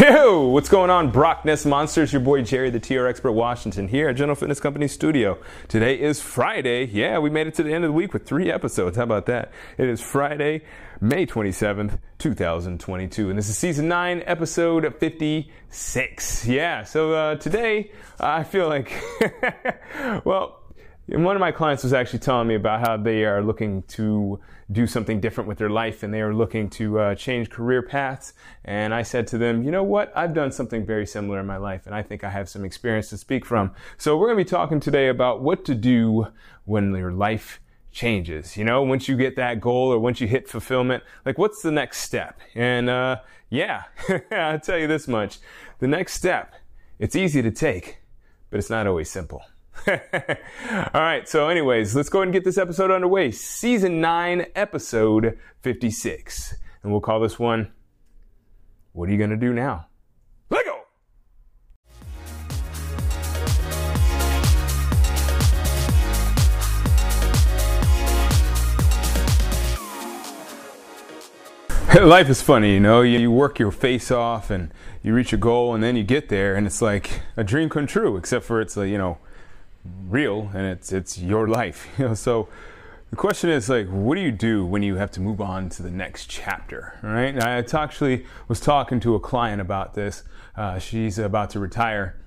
Yo, what's going on, Brock Ness Monsters? Your boy Jerry, the TR Expert Washington, here at General Fitness Company Studio. Today is Friday. Yeah, we made it to the end of the week with three episodes. How about that? It is Friday, May 27th, 2022, and this is season 9, episode 56. Yeah, so uh, today I feel like, well, and one of my clients was actually telling me about how they are looking to do something different with their life and they are looking to uh, change career paths. And I said to them, you know what? I've done something very similar in my life and I think I have some experience to speak from. So we're going to be talking today about what to do when your life changes. You know, once you get that goal or once you hit fulfillment, like what's the next step? And uh, yeah, I'll tell you this much. The next step, it's easy to take, but it's not always simple. All right, so, anyways, let's go ahead and get this episode underway. Season 9, episode 56. And we'll call this one, What Are You Gonna Do Now? Let go! Life is funny, you know. You, you work your face off and you reach a goal, and then you get there, and it's like a dream come true, except for it's, like, you know, real and it's it's your life. You know so the question is like what do you do when you have to move on to the next chapter right? I actually was talking to a client about this. Uh, she's about to retire.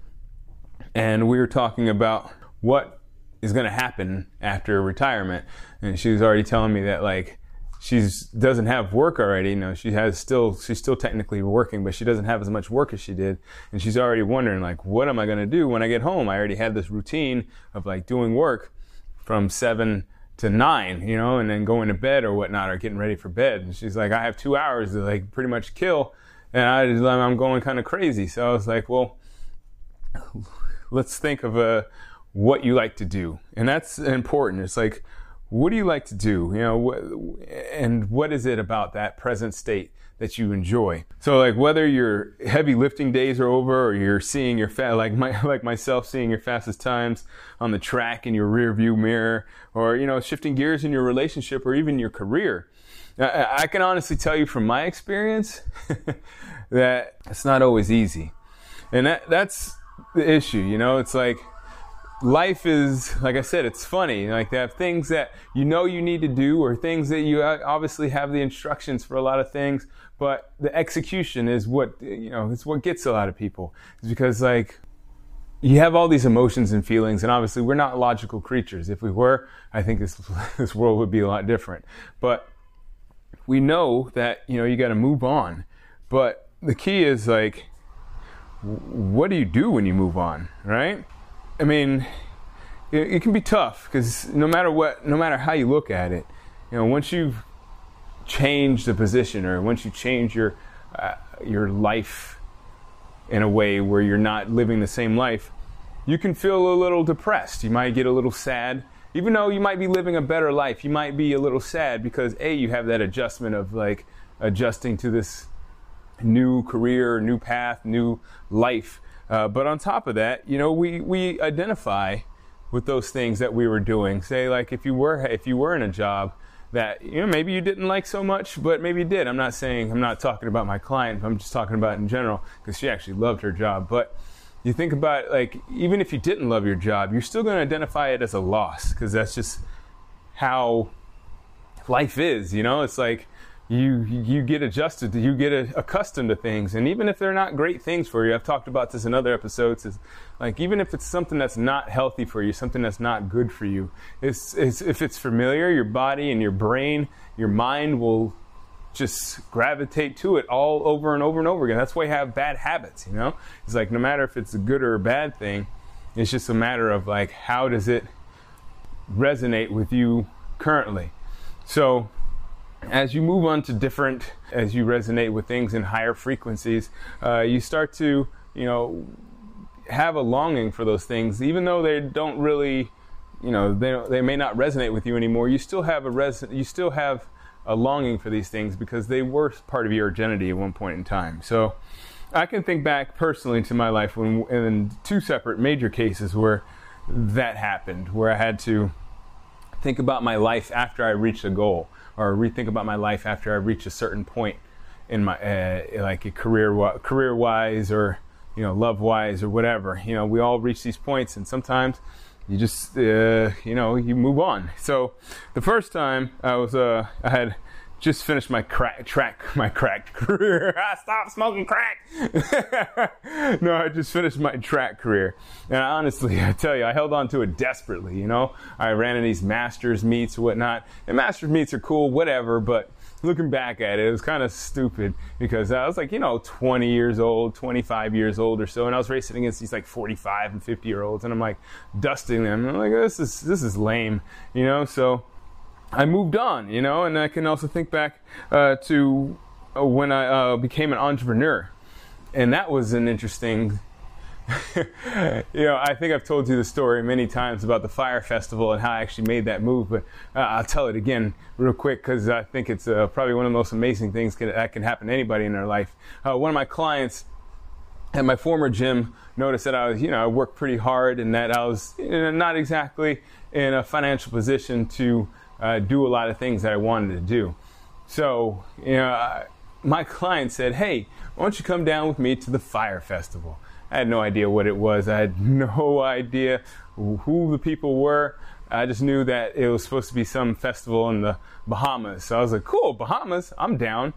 And we were talking about what is going to happen after retirement. And she was already telling me that like she's doesn't have work already. You know, she has still she's still technically working, but she doesn't have as much work as she did, and she's already wondering like, what am I going to do when I get home? I already had this routine of like doing work from seven to nine, you know, and then going to bed or whatnot, or getting ready for bed. And she's like, I have two hours to like pretty much kill, and I just, I'm going kind of crazy. So I was like, well, let's think of a what you like to do, and that's important. It's like what do you like to do? You know and what is it about that present state that you enjoy? So like whether your heavy lifting days are over or you're seeing your fat like my like myself seeing your fastest times on the track in your rear view mirror or you know shifting gears in your relationship or even your career. I, I can honestly tell you from my experience that it's not always easy. And that that's the issue you know? It's like life is like i said it's funny. Like they have things that you know you need to do or things that you uh, obviously have the instructions for a lot of things but the execution is what you know it's what gets a lot of people. It's because like you have all these emotions and feelings and obviously we're not logical creatures. If we were i think this this world would be a lot different. But we know that you know you got to move on. But the key is like what do you do when you move on right I mean, it, it can be tough because no matter what, no matter how you look at it, you know, once you've changed the position or once you change your uh, your life in a way where you're not living the same life, you can feel a little depressed. You might get a little sad. Even though you might be living a better life, you might be a little sad because A, you have that adjustment of like adjusting to this new career, new path, new life uh, but on top of that, you know, we, we identify with those things that we were doing. Say, like, if you were if you were in a job that you know maybe you didn't like so much, but maybe you did. I'm not saying I'm not talking about my client. I'm just talking about in general because she actually loved her job. But you think about like even if you didn't love your job, you're still going to identify it as a loss because that's just how life is. You know, it's like you you get adjusted you get accustomed to things and even if they're not great things for you i've talked about this in other episodes is like even if it's something that's not healthy for you something that's not good for you it's, it's if it's familiar your body and your brain your mind will just gravitate to it all over and over and over again. That's why you have bad habits, you know? It's like no matter if it's a good or a bad thing, it's just a matter of like how does it resonate with you currently. So as you move on to different, as you resonate with things in higher frequencies, uh, you start to, you know, have a longing for those things, even though they don't really, you know, they, they may not resonate with you anymore. You still have a res, you still have a longing for these things because they were part of your identity at one point in time. So I can think back personally to my life when in two separate major cases where that happened, where I had to think about my life after I reached a goal, or rethink about my life after I reach a certain point in my uh, like career career wise or you know love wise or whatever. You know, we all reach these points, and sometimes you just uh, you know you move on. So the first time I was uh, I had just finished my crack track my crack career. I stopped smoking crack. no, I just finished my track career, and honestly, I tell you, I held on to it desperately. You know, I ran in these masters meets or whatnot, and masters meets are cool, whatever, but looking back at it, it was kind of stupid because I was like, you know, 20 years old, 25 years old or so, and I was racing against these like 45 and 50 year olds, and I'm like dusting them. I'm like, this is this is lame, you know. So I moved on, you know, and I can also think back uh, to uh, when I uh, became an entrepreneur, and that was an interesting you know, I think I've told you the story many times about the Fyre Festival and how I actually made that move, but uh, I'll tell it again real quick because I think it's uh, probably one of the most amazing things can, that can happen to anybody in their life. Uh, one of my clients at my former gym noticed that I was, you know, I worked pretty hard and that I was you know, not exactly in a financial position to uh, do a lot of things that I wanted to do. So, you know, I, my client said, "Hey, why don't you come down with me to the Fyre Festival?" I had no idea what it was. I had no idea who the people were. I just knew that it was supposed to be some festival in the Bahamas. So I was like, cool, Bahamas, I'm down.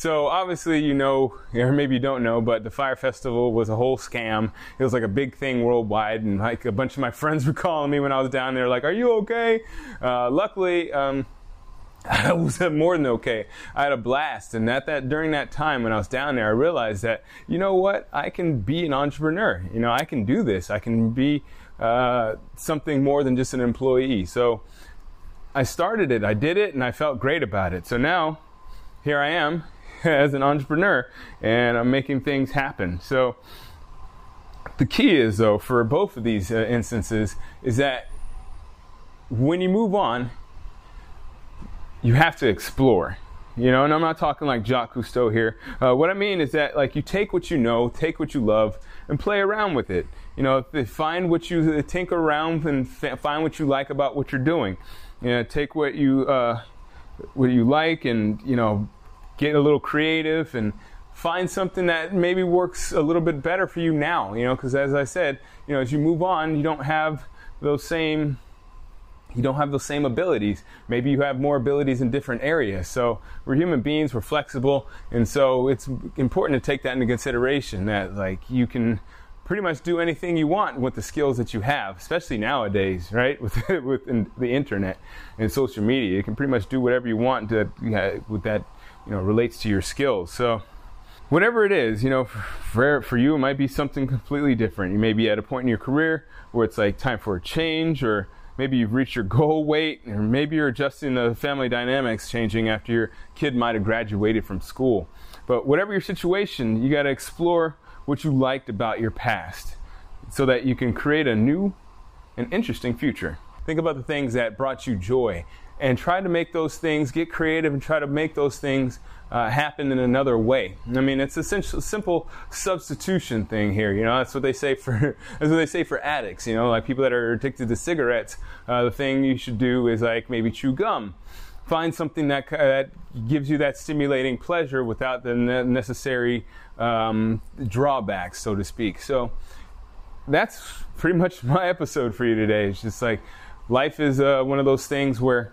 So obviously, you know, or maybe you don't know, but the Fyre Festival was a whole scam. It was like a big thing worldwide, and like a bunch of my friends were calling me when I was down there, like, "Are you okay?" Uh, luckily, um, I was more than okay. I had a blast, and at that during that time when I was down there, I realized that you know what, I can be an entrepreneur. You know, I can do this. I can be uh, something more than just an employee. So I started it. I did it, and I felt great about it. So now, here I am as an entrepreneur, and I'm making things happen. So the key is, though, for both of these uh, instances, is that when you move on you have to explore. You know, and I'm not talking like Jacques Cousteau here. Uh, what I mean is that like you take what you know, take what you love, and play around with it. You know, find what you tinker around and find what you like about what you're doing. You know, take what you uh, what you like, and you know, get a little creative and find something that maybe works a little bit better for you now. You know, because as I said, you know, as you move on, you don't have those same you don't have those same abilities. Maybe you have more abilities in different areas. So we're human beings, we're flexible, and so it's important to take that into consideration that like you can pretty much do anything you want with the skills that you have, especially nowadays, right? With with the internet and social media, you can pretty much do whatever you want that with that you know relates to your skills. So whatever it is, you know, for for you it might be something completely different. You may be at a point in your career where it's like time for a change or maybe you've reached your goal weight, or maybe you're adjusting the family dynamics changing after your kid might have graduated from school. But whatever your situation, you got to explore what you liked about your past so that you can create a new and interesting future. Think about the things that brought you joy and try to make those things, get creative and try to make those things uh, happen in another way. I mean, it's a simple substitution thing here. You know, that's what they say for that's what they say for addicts. You know, like people that are addicted to cigarettes. Uh, the thing you should do is like maybe chew gum. Find something that that gives you that stimulating pleasure without the necessary um, drawbacks, so to speak. So that's pretty much my episode for you today. It's just like life is uh, one of those things where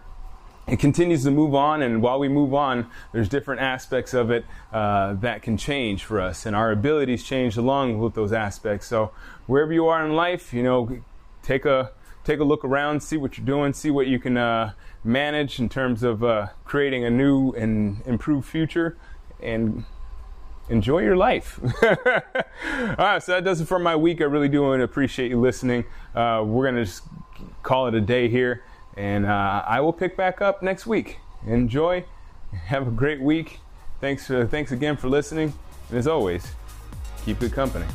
it continues to move on, and while we move on, there's different aspects of it uh, that can change for us, and our abilities change along with those aspects. So, wherever you are in life, you know, take a take a look around, see what you're doing, see what you can uh, manage in terms of uh, creating a new and improved future, and enjoy your life. All right, so that does it for my week. I really do want to appreciate you listening. Uh, we're to just call it a day here, and uh, I will pick back up next week. Enjoy. Have a great week. Thanks, thanks again for listening. And as always, keep good company.